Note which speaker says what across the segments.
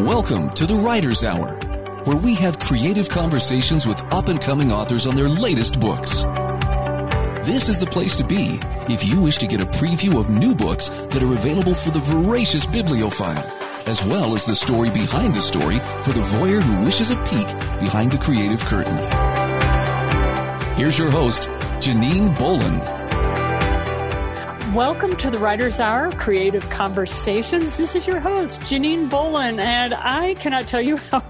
Speaker 1: Welcome to the Writer's Hour, where we have creative conversations with up and coming authors on their latest books. This is the place to be if you wish to get a preview of new books that are available for the voracious bibliophile, as well as the story behind the story for the voyeur who wishes a peek behind the creative curtain. Here's your host, Janine Bolin.
Speaker 2: Welcome to the Writer's Hour Creative Conversations. This is your host, Janine Bolin, and I cannot tell you how,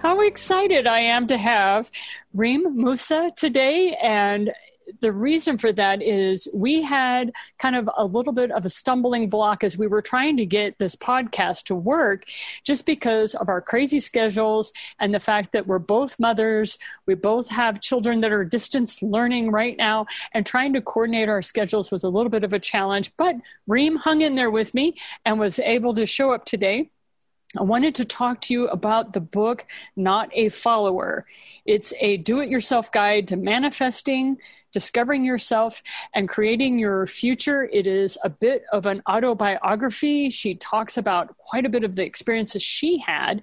Speaker 2: how excited I am to have Reem Mousa today. And the reason for that is we had kind of a little bit of a stumbling block as we were trying to get this podcast to work just because of our crazy schedules and the fact that we're both mothers. We both have children that are distance learning right now, and trying to coordinate our schedules was a little bit of a challenge. But Reem hung in there with me and was able to show up today. I wanted to talk to you about the book, Not a Follower. It's a do it yourself guide to manifesting, discovering yourself and creating your future. It is a bit of an autobiography. She talks about quite a bit of the experiences she had.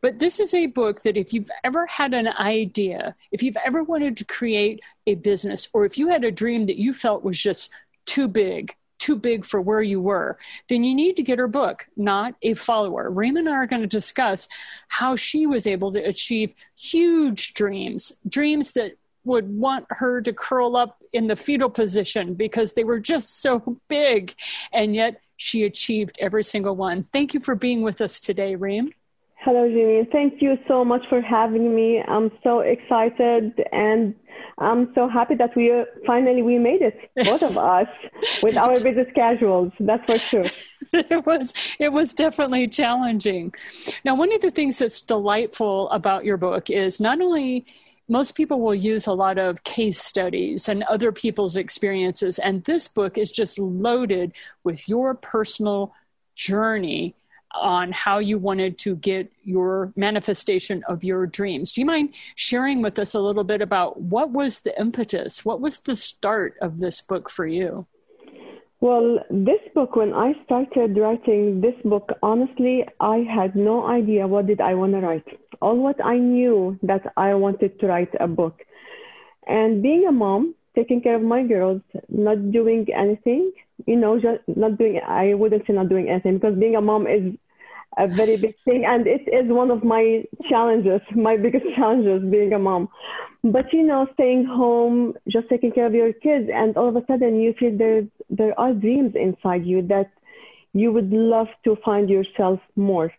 Speaker 2: But this is a book that if you've ever had an idea, if you've ever wanted to create a business, or if you had a dream that you felt was just too big, too big for where you were, then you need to get her book, Not a Follower. Reem and I are going to discuss how she was able to achieve huge dreams, dreams that would want her to curl up in the fetal position because they were just so big. And yet she achieved every single one. Thank you for being with us today, Reem.
Speaker 3: Hello, Jimmy. Thank you so much for having me. I'm so excited and I'm so happy that we uh, finally we made it, both of us, with our business casuals. That's for sure.
Speaker 2: it was it was definitely challenging. Now, one of the things that's delightful about your book is not only most people will use a lot of case studies and other people's experiences. And this book is just loaded with your personal journey on how you wanted to get your manifestation of your dreams. Do you mind sharing with us a little bit about what was the impetus? What was the start of this book for you?
Speaker 3: Well, this book, when I started writing this book, honestly, I had no idea what did I want to write. All what I knew that I wanted to write a book. And being a mom, taking care of my girls, not doing anything, you know, just not doing, I wouldn't say not doing anything because being a mom is a very big thing. And it is one of my challenges, my biggest challenges being a mom. But you know, staying home, just taking care of your kids, and all of a sudden you feel there there are dreams inside you that you would love to find yourself more.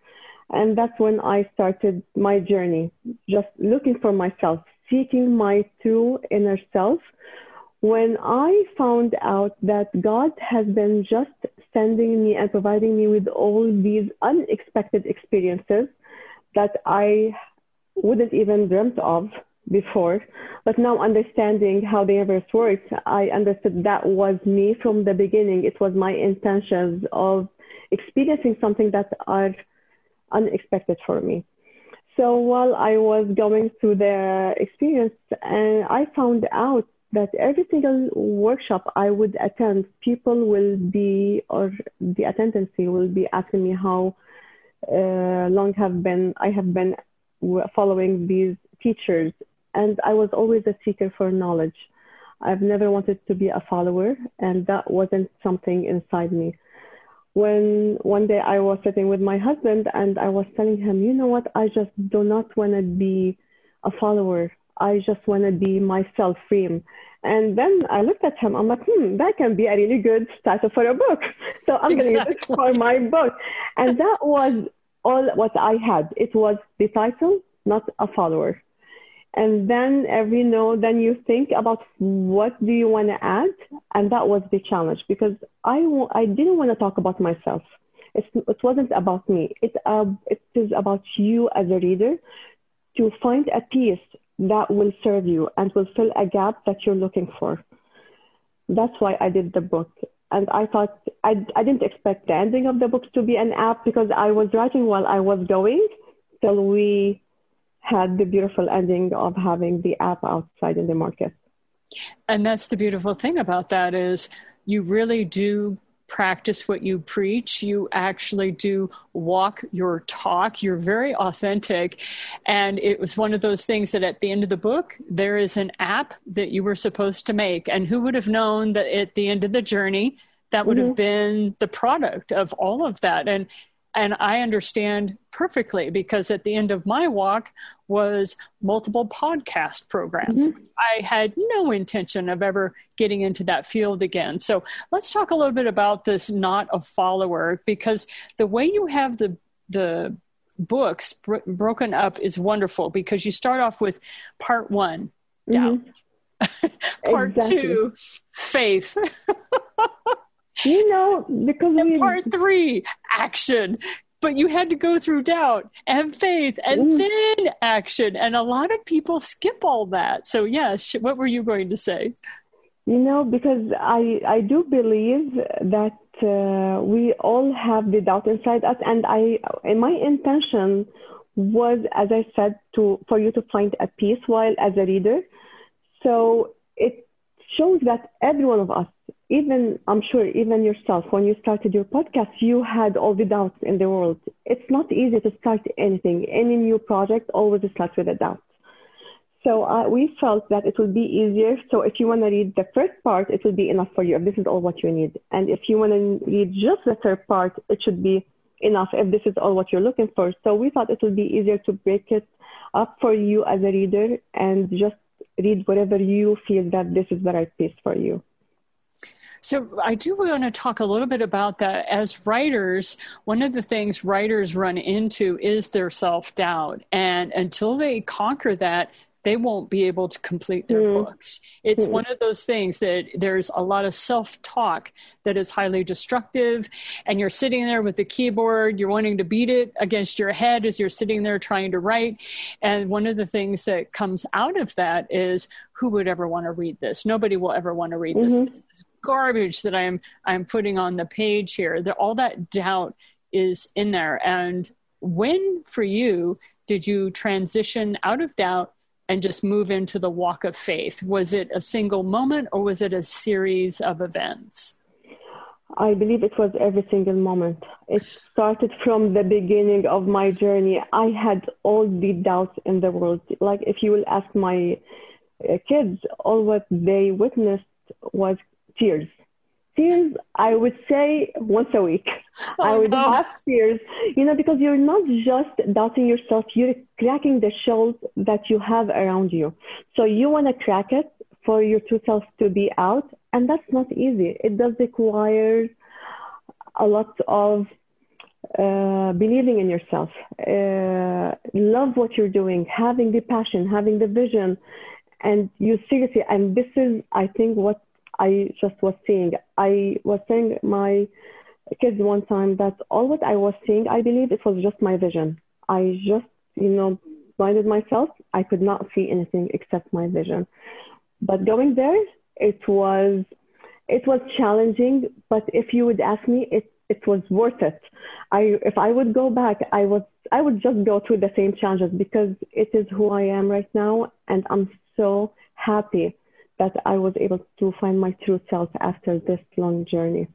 Speaker 3: And that's when I started my journey, just looking for myself, seeking my true inner self. When I found out that God has been just sending me and providing me with all these unexpected experiences that I wouldn't even dreamt of before. But now understanding how the universe works, I understood that was me from the beginning. It was my intentions of experiencing something that are unexpected for me. So while I was going through the experience, and I found out that every single workshop I would attend, people will be, or the attendancy will be asking me how uh, long have been I have been following these teachers, and I was always a seeker for knowledge. I've never wanted to be a follower, and that wasn't something inside me. When one day I was sitting with my husband and I was telling him, you know what, I just do not want to be a follower. I just want to be myself, free. And then I looked at him. I'm like, hmm, that can be a really good title for a book. So I'm exactly. going to use it for my book. And that was all what I had. It was the title, not a follower. And then every no, then you think about what do you want to add, and that was the challenge because I I didn't want to talk about myself. It's, it wasn't about me. It uh, it is about you as a reader to find a piece that will serve you and will fill a gap that you're looking for. That's why I did the book. And I thought, I, I didn't expect the ending of the book to be an app because I was writing while I was going till we had the beautiful ending of having the app outside in the market.
Speaker 2: And that's the beautiful thing about that is you really do practice what you preach. You actually do walk your talk. You're very authentic. And it was one of those things that at the end of the book, there is an app that you were supposed to make. And who would have known that at the end of the journey, that would mm-hmm. have been the product of all of that. And and I understand perfectly because at the end of my walk was multiple podcast programs. Mm-hmm. I had no intention of ever getting into that field again. So let's talk a little bit about this not a follower because the way you have the the books bro- broken up is wonderful because you start off with part 1 doubt. Mm-hmm. part exactly. 2 faith.
Speaker 3: you know, because
Speaker 2: and we... part three, action. But you had to go through doubt and faith and mm. then action. And a lot of people skip all that. So, yeah, what were you going to say?
Speaker 3: You know, because I, I do believe that uh, we all have the doubt inside us. And I, and my intention was, as I said, to for you to find a peace while as a reader. So it shows that every one of us even I'm sure even yourself when you started your podcast you had all the doubts in the world. It's not easy to start anything any new project always starts with a doubt. So uh, we felt that it would be easier so if you want to read the first part it will be enough for you if this is all what you need. And if you want to read just the third part it should be enough if this is all what you're looking for. So we thought it would be easier to break it up for you as a reader and just read whatever you feel that this is the right piece for you
Speaker 2: so I do want to talk a little bit about that. As writers, one of the things writers run into is their self doubt. And until they conquer that, they won't be able to complete their mm. books. It's mm. one of those things that there's a lot of self talk that is highly destructive, and you're sitting there with the keyboard, you're wanting to beat it against your head as you're sitting there trying to write. And one of the things that comes out of that is who would ever want to read this? Nobody will ever want to read mm-hmm. this. This is garbage that I'm I'm putting on the page here. That all that doubt is in there. And when for you did you transition out of doubt and just move into the walk of faith? Was it a single moment or was it a series of events?
Speaker 3: I believe it was every single moment. It started from the beginning of my journey. I had all the doubts in the world. Like, if you will ask my uh, kids, all what they witnessed was tears. Tears, I would say once a week. Oh, I would no. have tears, you know, because you're not just doubting yourself, you're cracking the shells that you have around you. So you want to crack it for your true self to be out, and that's not easy. It does require a lot of uh, believing in yourself, uh, love what you're doing, having the passion, having the vision, and you seriously. And this is, I think, what I just was seeing. I was saying my kids one time that all what I was seeing, I believe it was just my vision. I just, you know, blinded myself. I could not see anything except my vision. But going there, it was, it was challenging. But if you would ask me, it it was worth it. I if I would go back, I would I would just go through the same challenges because it is who I am right now, and I'm so happy that I was able to find my true self after this long journey.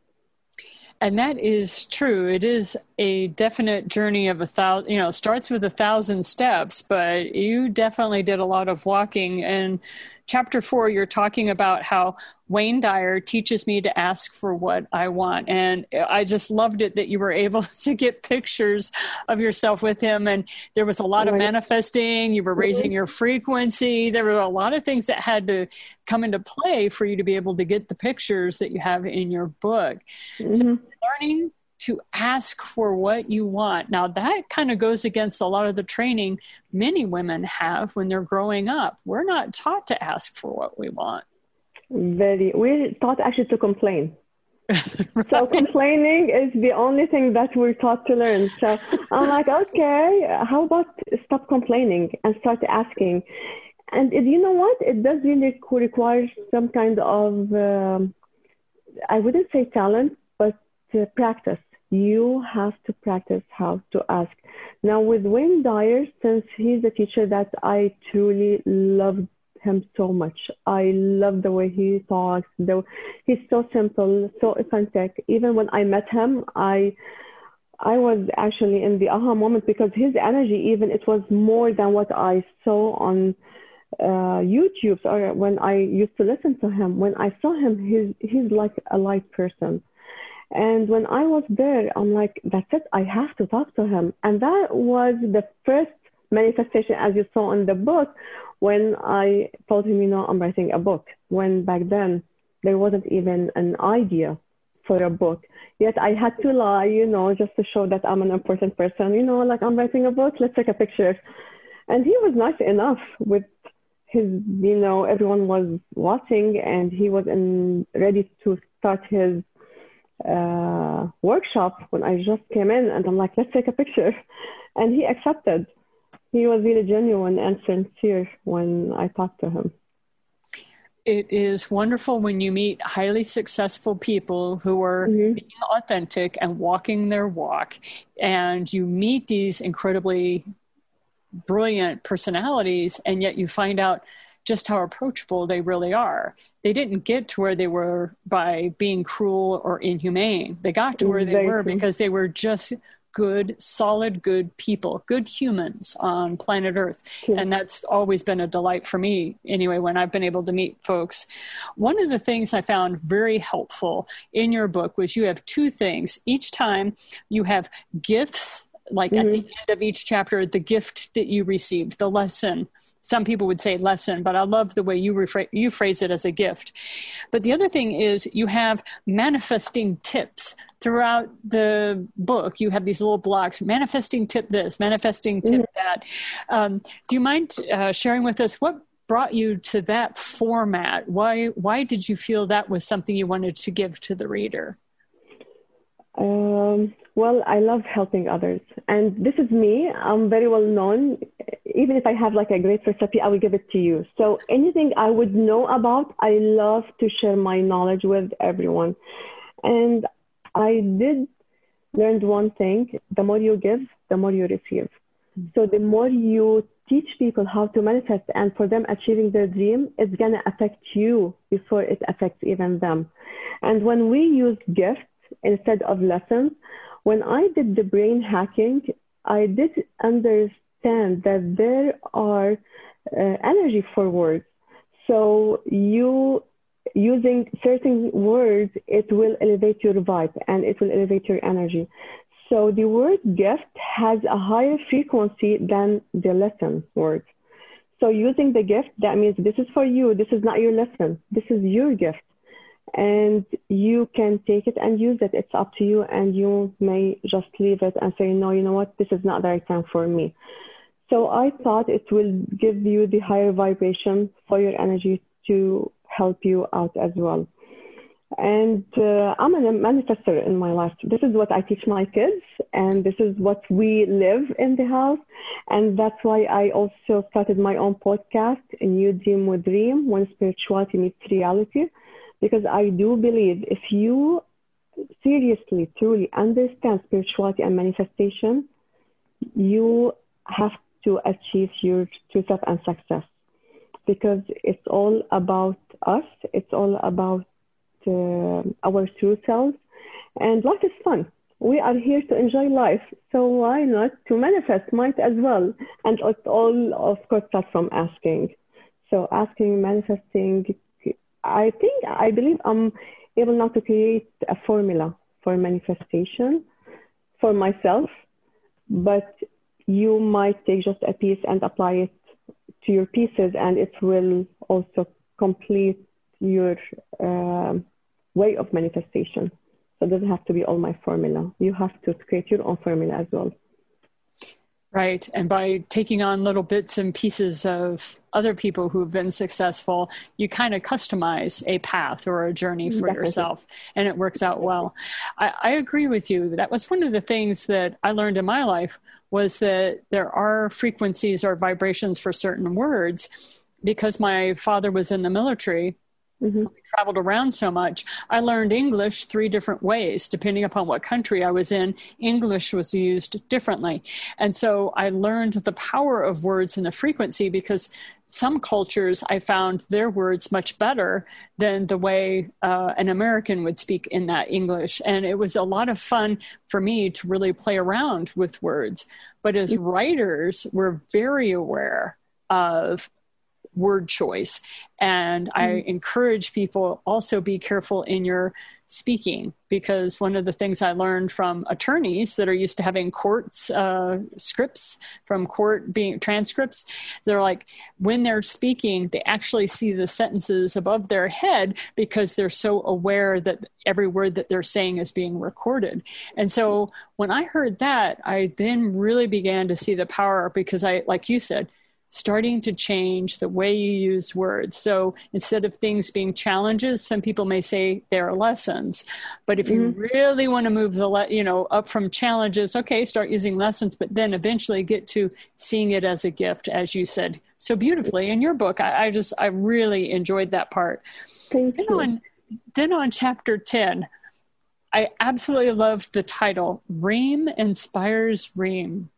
Speaker 2: And that is true. It is a definite journey of a thousand, you know, starts with a thousand steps, but you definitely did a lot of walking. And chapter four, you're talking about how Wayne Dyer teaches me to ask for what I want. And I just loved it that you were able to get pictures of yourself with him. And there was a lot of manifesting, you were raising your frequency. There were a lot of things that had to come into play for you to be able to get the pictures that you have in your book. Mm-hmm. So learning to ask for what you want. Now, that kind of goes against a lot of the training many women have when they're growing up. We're not taught to ask for what we want.
Speaker 3: Very, we're taught actually to complain. right. So complaining is the only thing that we're taught to learn. So I'm like, okay, how about stop complaining and start asking? And it, you know what? It does really require some kind of, um, I wouldn't say talent, but uh, practice you have to practice how to ask. Now, with Wayne Dyer, since he's a teacher that I truly loved him so much. I love the way he talks. He's so simple, so authentic. Even when I met him, I I was actually in the aha moment because his energy, even it was more than what I saw on uh, YouTube or when I used to listen to him. When I saw him, he's he's like a light person. And when I was there, I'm like, that's it. I have to talk to him. And that was the first manifestation, as you saw in the book, when I told him, you know, I'm writing a book. When back then there wasn't even an idea for a book. Yet I had to lie, you know, just to show that I'm an important person. You know, like I'm writing a book. Let's take a picture. And he was nice enough with his, you know, everyone was watching, and he was in, ready to start his uh, workshop when I just came in, and I'm like, let's take a picture, and he accepted. He was really genuine and sincere when I talked to him.
Speaker 2: It is wonderful when you meet highly successful people who are mm-hmm. being authentic and walking their walk, and you meet these incredibly brilliant personalities, and yet you find out just how approachable they really are. They didn't get to where they were by being cruel or inhumane. They got to where they were because they were just good, solid, good people, good humans on planet Earth. And that's always been a delight for me, anyway, when I've been able to meet folks. One of the things I found very helpful in your book was you have two things. Each time you have gifts like mm-hmm. at the mm-hmm. end of each chapter, the gift that you received, the lesson. Some people would say lesson, but I love the way you rephrase, you phrase it as a gift. But the other thing is you have manifesting tips throughout the book. You have these little blocks: manifesting tip this, manifesting tip mm-hmm. that. Um, do you mind uh, sharing with us what brought you to that format? Why why did you feel that was something you wanted to give to the reader?
Speaker 3: Um, well, I love helping others. And this is me. I'm very well known. Even if I have like a great recipe, I will give it to you. So anything I would know about, I love to share my knowledge with everyone. And I did learn one thing the more you give, the more you receive. So the more you teach people how to manifest and for them achieving their dream, it's going to affect you before it affects even them. And when we use gifts instead of lessons, when I did the brain hacking, I did understand that there are uh, energy for words. So you using certain words, it will elevate your vibe and it will elevate your energy. So the word gift has a higher frequency than the lesson word. So using the gift, that means this is for you. This is not your lesson. This is your gift and you can take it and use it. It's up to you, and you may just leave it and say, no, you know what, this is not the right time for me. So I thought it will give you the higher vibration for your energy to help you out as well. And uh, I'm a manifester in my life. This is what I teach my kids, and this is what we live in the house. And that's why I also started my own podcast, A New Dream with Reem, when spirituality meets reality because I do believe if you seriously, truly understand spirituality and manifestation, you have to achieve your true self and success because it's all about us, it's all about uh, our true selves, and life is fun. We are here to enjoy life, so why not to manifest might as well? And all, of course, starts from asking. So asking, manifesting, I think, I believe I'm able now to create a formula for manifestation for myself, but you might take just a piece and apply it to your pieces, and it will also complete your uh, way of manifestation. So it doesn't have to be all my formula. You have to create your own formula as well.
Speaker 2: Right. And by taking on little bits and pieces of other people who've been successful, you kind of customize a path or a journey for Definitely. yourself, and it works out well. I, I agree with you. That was one of the things that I learned in my life was that there are frequencies or vibrations for certain words. Because my father was in the military, Mm-hmm. We traveled around so much. I learned English three different ways, depending upon what country I was in. English was used differently. And so I learned the power of words and the frequency because some cultures I found their words much better than the way uh, an American would speak in that English. And it was a lot of fun for me to really play around with words. But as mm-hmm. writers, we're very aware of word choice. And mm-hmm. I encourage people also be careful in your speaking because one of the things I learned from attorneys that are used to having courts uh, scripts from court being transcripts, they're like when they're speaking, they actually see the sentences above their head because they're so aware that every word that they're saying is being recorded. And so when I heard that, I then really began to see the power because I, like you said, starting to change the way you use words. So instead of things being challenges, some people may say they're lessons. But if mm-hmm. you really want to move the, le- you know, up from challenges, okay, start using lessons, but then eventually get to seeing it as a gift, as you said so beautifully in your book. I, I just, I really enjoyed that part.
Speaker 3: Thank
Speaker 2: then
Speaker 3: you.
Speaker 2: On, then on chapter 10, I absolutely love the title, Reem Inspires Reem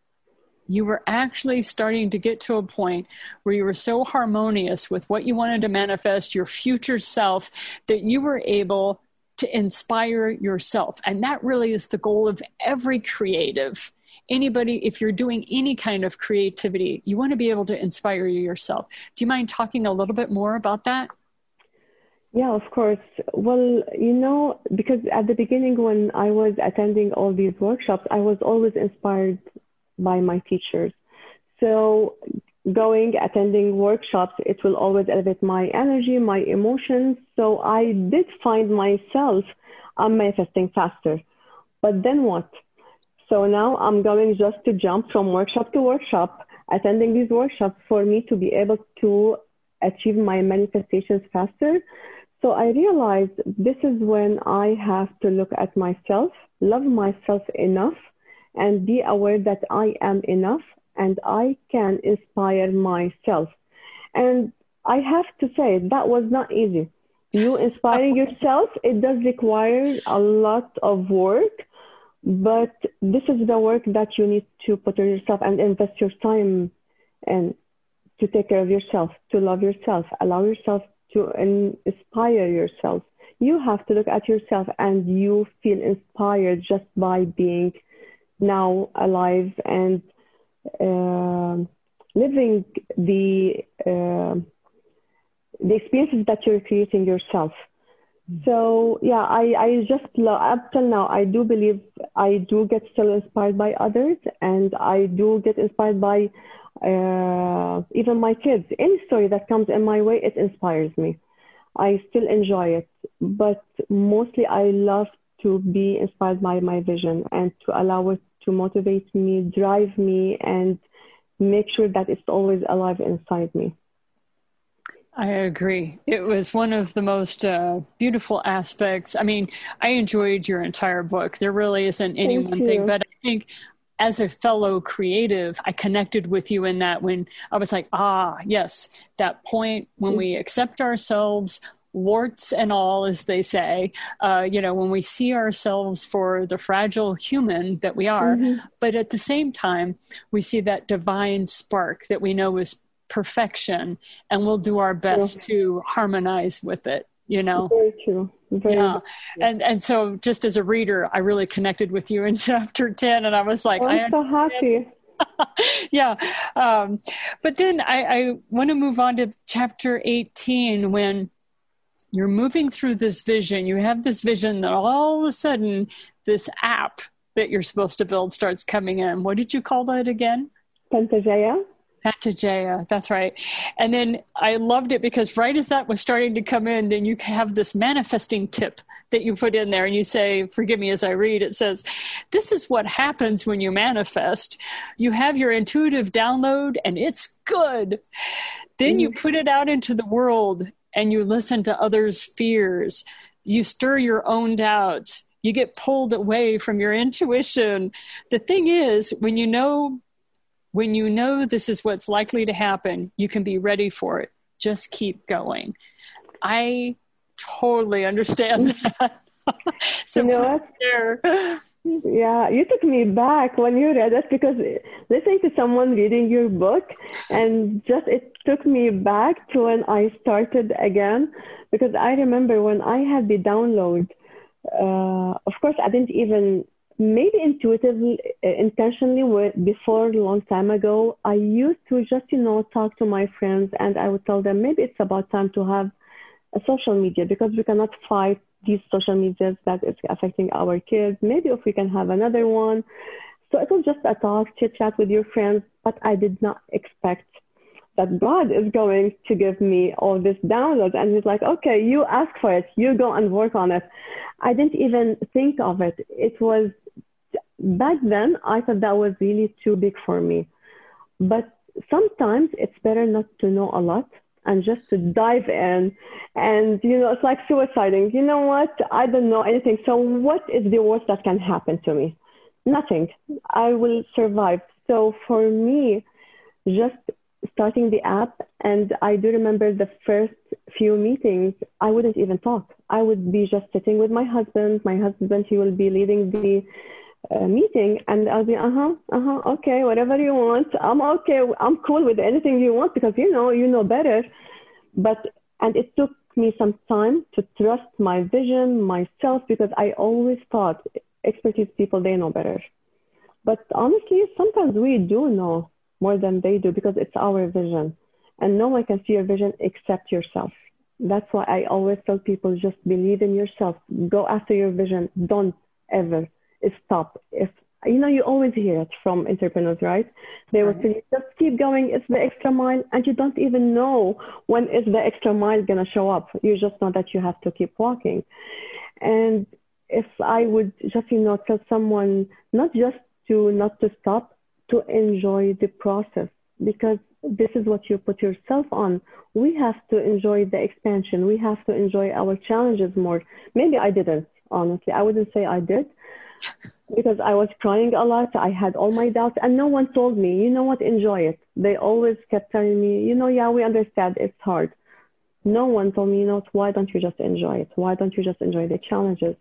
Speaker 2: you were actually starting to get to a point where you were so harmonious with what you wanted to manifest, your future self, that you were able to inspire yourself. And that really is the goal of every creative. Anybody, if you're doing any kind of creativity, you want to be able to inspire yourself. Do you mind talking a little bit more about that?
Speaker 3: Yeah, of course. Well, you know, because at the beginning, when I was attending all these workshops, I was always inspired by my teachers. So going, attending workshops, it will always elevate my energy, my emotions. So I did find myself I'm manifesting faster. But then what? So now I'm going just to jump from workshop to workshop, attending these workshops for me to be able to achieve my manifestations faster. So I realized this is when I have to look at myself, love myself enough and be aware that I am enough and I can inspire myself. And I have to say, that was not easy. You inspiring yourself, it does require a lot of work, but this is the work that you need to put on yourself and invest your time and to take care of yourself, to love yourself, allow yourself to inspire yourself. You have to look at yourself and you feel inspired just by being now alive and uh, living the uh, the experiences that you're creating yourself. So yeah, I, I just up till now I do believe I do get still inspired by others, and I do get inspired by uh, even my kids. Any story that comes in my way, it inspires me. I still enjoy it, but mostly I love to be inspired by my vision and to allow it to motivate me, drive me, and make sure that it's always alive inside me.
Speaker 2: I agree. It was one of the most uh, beautiful aspects. I mean, I enjoyed your entire book. There really isn't any
Speaker 3: Thank
Speaker 2: one
Speaker 3: you.
Speaker 2: thing, but I think as a fellow creative, I connected with you in that when I was like, ah, yes, that point when we accept ourselves warts and all, as they say, uh, you know, when we see ourselves for the fragile human that we are, mm-hmm. but at the same time, we see that divine spark that we know is perfection, and we'll do our best yeah. to harmonize with it. You know,
Speaker 3: very true. Very
Speaker 2: yeah, true. and and so just as a reader, I really connected with you in chapter ten, and I was like,
Speaker 3: I'm so happy.
Speaker 2: yeah. Um, but then I, I want to move on to chapter 18 when you're moving through this vision. You have this vision that all of a sudden this app that you're supposed to build starts coming in. What did you call that again?
Speaker 3: Pantagea.
Speaker 2: Pantagea, that's right. And then I loved it because right as that was starting to come in, then you have this manifesting tip that you put in there and you say, forgive me as I read, it says, This is what happens when you manifest. You have your intuitive download and it's good. Then you mm-hmm. put it out into the world and you listen to others' fears. You stir your own doubts. You get pulled away from your intuition. The thing is, when you know when you know this is what's likely to happen, you can be ready for it. Just keep going. I totally understand that. so
Speaker 3: you know yeah, you took me back when you read it because listening to someone reading your book and just it took me back to when I started again because I remember when I had the download. Uh, of course, I didn't even maybe intuitively, uh, intentionally before a long time ago. I used to just you know talk to my friends and I would tell them maybe it's about time to have a social media because we cannot fight these social medias that is affecting our kids. Maybe if we can have another one. So it was just a talk, chit chat with your friends, but I did not expect that God is going to give me all this downloads. And he's like, okay, you ask for it, you go and work on it. I didn't even think of it. It was back then, I thought that was really too big for me. But sometimes it's better not to know a lot and just to dive in. And you know it's like suiciding. You know what? I don't know anything. So what is the worst that can happen to me? Nothing. I will survive. So for me just starting the app and i do remember the first few meetings i wouldn't even talk. I would be just sitting with my husband. My husband he will be leading the uh, meeting and I'll be, uh huh, uh huh, okay, whatever you want. I'm okay. I'm cool with anything you want because you know, you know better. But, and it took me some time to trust my vision, myself, because I always thought expertise people, they know better. But honestly, sometimes we do know more than they do because it's our vision. And no one can see your vision except yourself. That's why I always tell people just believe in yourself. Go after your vision. Don't ever stop. If you know, you always hear it from entrepreneurs, right? They will say, just keep going. It's the extra mile. And you don't even know when is the extra mile going to show up. You just know that you have to keep walking. And if I would just, you know, tell someone not just to not to stop, to enjoy the process because this is what you put yourself on. We have to enjoy the expansion. We have to enjoy our challenges more. Maybe I didn't, honestly. I wouldn't say I did because I was crying a lot. I had all my doubts, and no one told me, you know what, enjoy it. They always kept telling me, you know, yeah, we understand it's hard. No one told me, you know, why don't you just enjoy it? Why don't you just enjoy the challenges?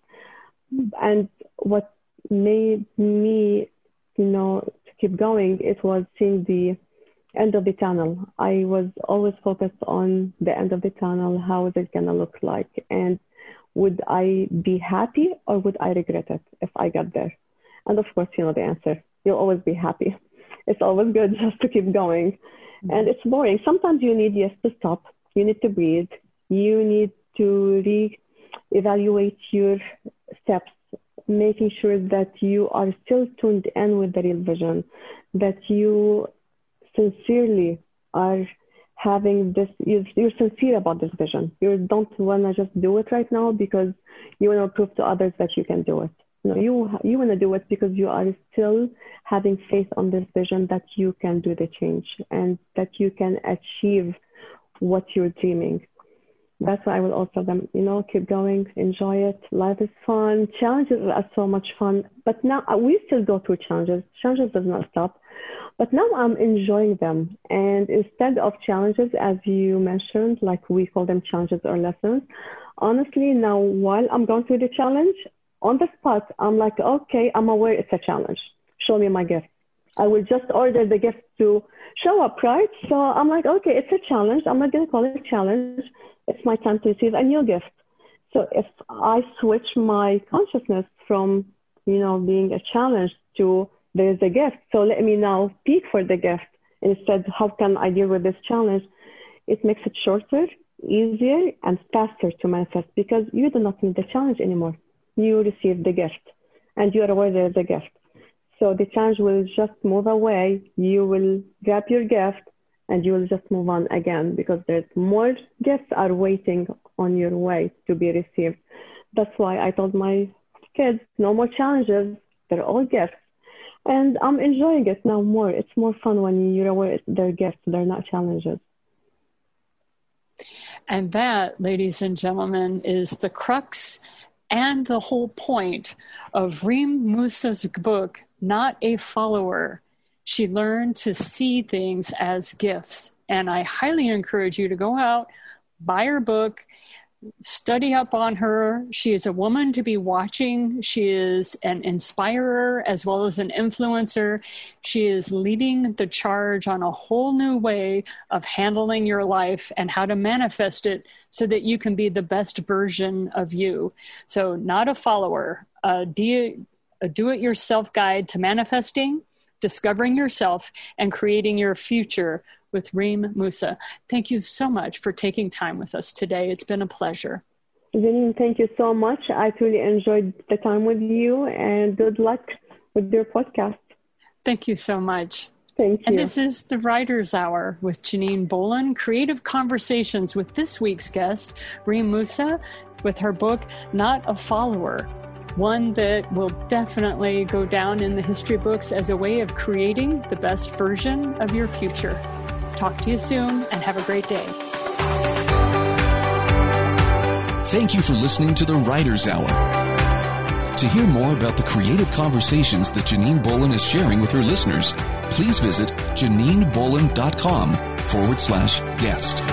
Speaker 3: And what made me, you know, to keep going, it was seeing the end of the tunnel. I was always focused on the end of the tunnel. How is it going to look like? And would I be happy or would I regret it if I got there? And of course, you know the answer. You'll always be happy. It's always good just to keep going. Mm-hmm. And it's boring. Sometimes you need, yes, to stop. You need to breathe. You need to re-evaluate your steps, making sure that you are still tuned in with the real vision, that you sincerely are having this you're, you're sincere about this vision you don't want to just do it right now because you want to prove to others that you can do it no you you want to do it because you are still having faith on this vision that you can do the change and that you can achieve what you're dreaming that's why I will also them, you know, keep going, enjoy it. Life is fun. Challenges are so much fun. But now we still go through challenges. Challenges does not stop. But now I'm enjoying them. And instead of challenges, as you mentioned, like we call them challenges or lessons, honestly, now while I'm going through the challenge, on the spot, I'm like, okay, I'm aware it's a challenge. Show me my gift. I will just order the gift to show up, right? So I'm like, okay, it's a challenge. I'm not going to call it a challenge. It's my time to receive a new gift. So if I switch my consciousness from, you know, being a challenge to there's a gift. So let me now peak for the gift instead. How can I deal with this challenge? It makes it shorter, easier, and faster to manifest because you do not need the challenge anymore. You receive the gift and you are aware there's a gift. So the challenge will just move away. You will grab your gift and you will just move on again because there's more gifts are waiting on your way to be received. That's why I told my kids, no more challenges. They're all gifts. And I'm enjoying it now more. It's more fun when you're aware they're gifts, they're not challenges.
Speaker 2: And that, ladies and gentlemen, is the crux and the whole point of Reem Mousa's book, Not a Follower. She learned to see things as gifts. And I highly encourage you to go out, buy her book, study up on her. She is a woman to be watching. She is an inspirer as well as an influencer. She is leading the charge on a whole new way of handling your life and how to manifest it so that you can be the best version of you. So, not a follower, a do it yourself guide to manifesting, discovering yourself, and creating your future with Reem Mousa. Thank you so much for taking time with us today. It's been a pleasure.
Speaker 3: Janine, thank you so much. I truly enjoyed the time with you and good luck with your podcast.
Speaker 2: Thank you so much.
Speaker 3: Thank you.
Speaker 2: And this is the Writer's Hour with Janine Bolin, creative conversations with this week's guest, Reem Mousa, with her book, Not a Follower one that will definitely go down in the history books as a way of creating the best version of your future. Talk to you soon and have a great day.
Speaker 1: Thank you for listening to the Writer's Hour. To hear more about the creative conversations that Janine Bolin is sharing with her listeners, please visit JanineBolin.com forward slash guest.